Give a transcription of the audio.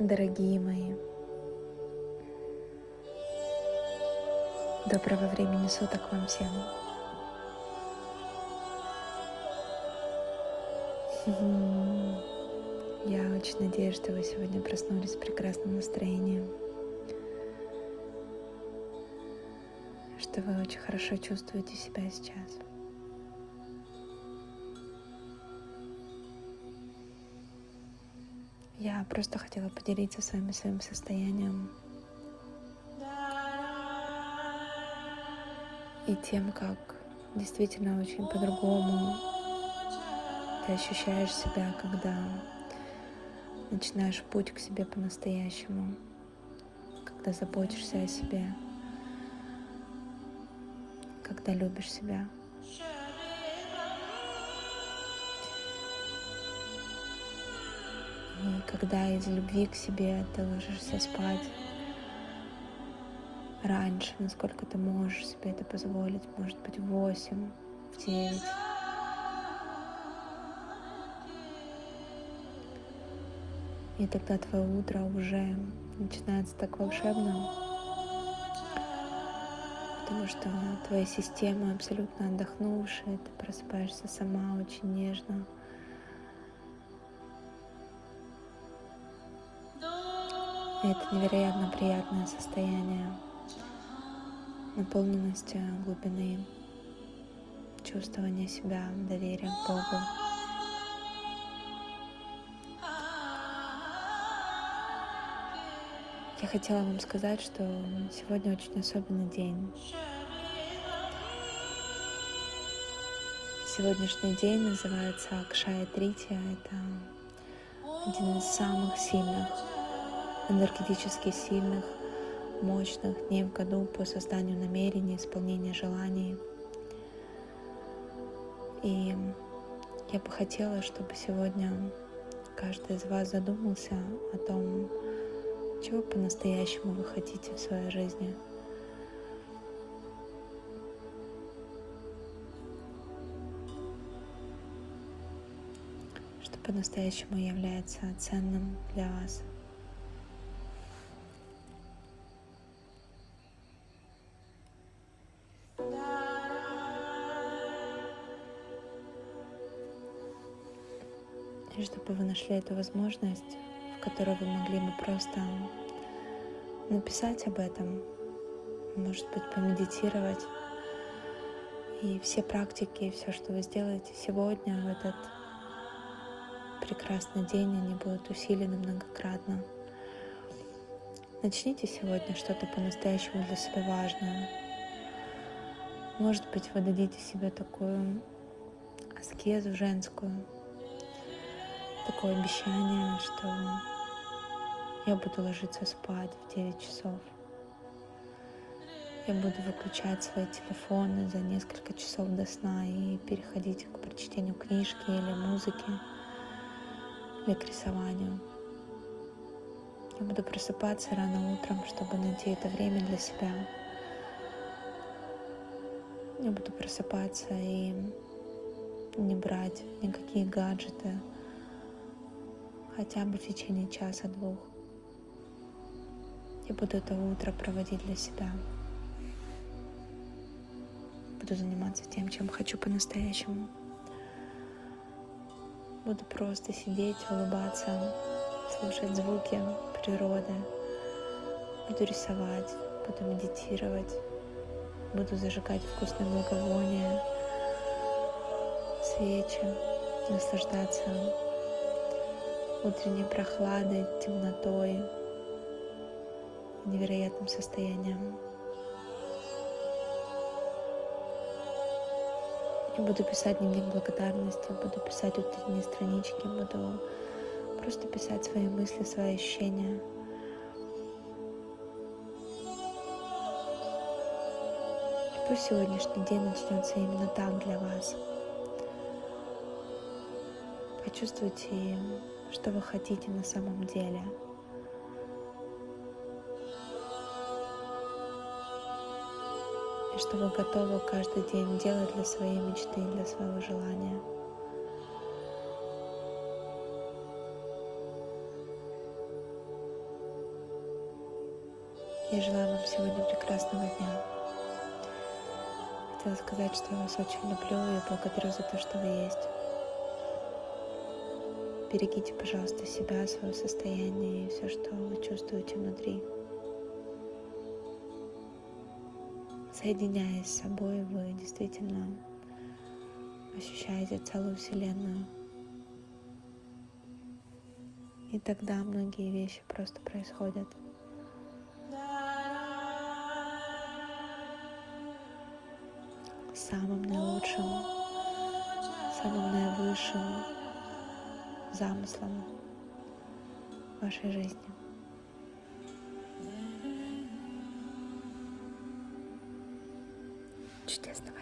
Дорогие мои, доброго времени суток вам всем. Я очень надеюсь, что вы сегодня проснулись с прекрасным настроением, что вы очень хорошо чувствуете себя сейчас. Я просто хотела поделиться с вами своим состоянием и тем, как действительно очень по-другому ты ощущаешь себя, когда начинаешь путь к себе по-настоящему, когда заботишься о себе, когда любишь себя. Когда из любви к себе ты ложишься спать раньше, насколько ты можешь себе это позволить, может быть, в 8, в 9. И тогда твое утро уже начинается так волшебно, потому что твоя система абсолютно отдохнувшая, ты просыпаешься сама очень нежно, И это невероятно приятное состояние наполненности глубины, чувствования себя, доверия к Богу. Я хотела вам сказать, что сегодня очень особенный день. Сегодняшний день называется Акшая Трития. Это один из самых сильных энергетически сильных, мощных дней в году по созданию намерений, исполнению желаний. И я бы хотела, чтобы сегодня каждый из вас задумался о том, чего по-настоящему вы хотите в своей жизни. Что по-настоящему является ценным для вас. Чтобы вы нашли эту возможность, в которой вы могли бы просто написать об этом, может быть, помедитировать. И все практики, все, что вы сделаете сегодня, в этот прекрасный день, они будут усилены многократно. Начните сегодня что-то по-настоящему для себя важное. Может быть, вы дадите себе такую аскезу женскую, такое обещание, что я буду ложиться спать в 9 часов. Я буду выключать свои телефоны за несколько часов до сна и переходить к прочтению книжки или музыки, или к рисованию. Я буду просыпаться рано утром, чтобы найти это время для себя. Я буду просыпаться и не брать никакие гаджеты, хотя бы в течение часа-двух. Я буду это утро проводить для себя. Буду заниматься тем, чем хочу по-настоящему. Буду просто сидеть, улыбаться, слушать звуки природы. Буду рисовать, буду медитировать, буду зажигать вкусные благовония, свечи, наслаждаться утренней прохладой, темнотой, невероятным состоянием. Я буду писать дневник благодарности, буду писать утренние странички, буду просто писать свои мысли, свои ощущения. И пусть сегодняшний день начнется именно так для вас. Почувствуйте что вы хотите на самом деле. И что вы готовы каждый день делать для своей мечты, для своего желания. Я желаю вам сегодня прекрасного дня. Хотела сказать, что я вас очень люблю и благодарю за то, что вы есть. Берегите, пожалуйста, себя, свое состояние и все, что вы чувствуете внутри. Соединяясь с собой, вы действительно ощущаете целую Вселенную. И тогда многие вещи просто происходят. Самым наилучшим, самым наивысшим замыслом вашей жизни. Чудесного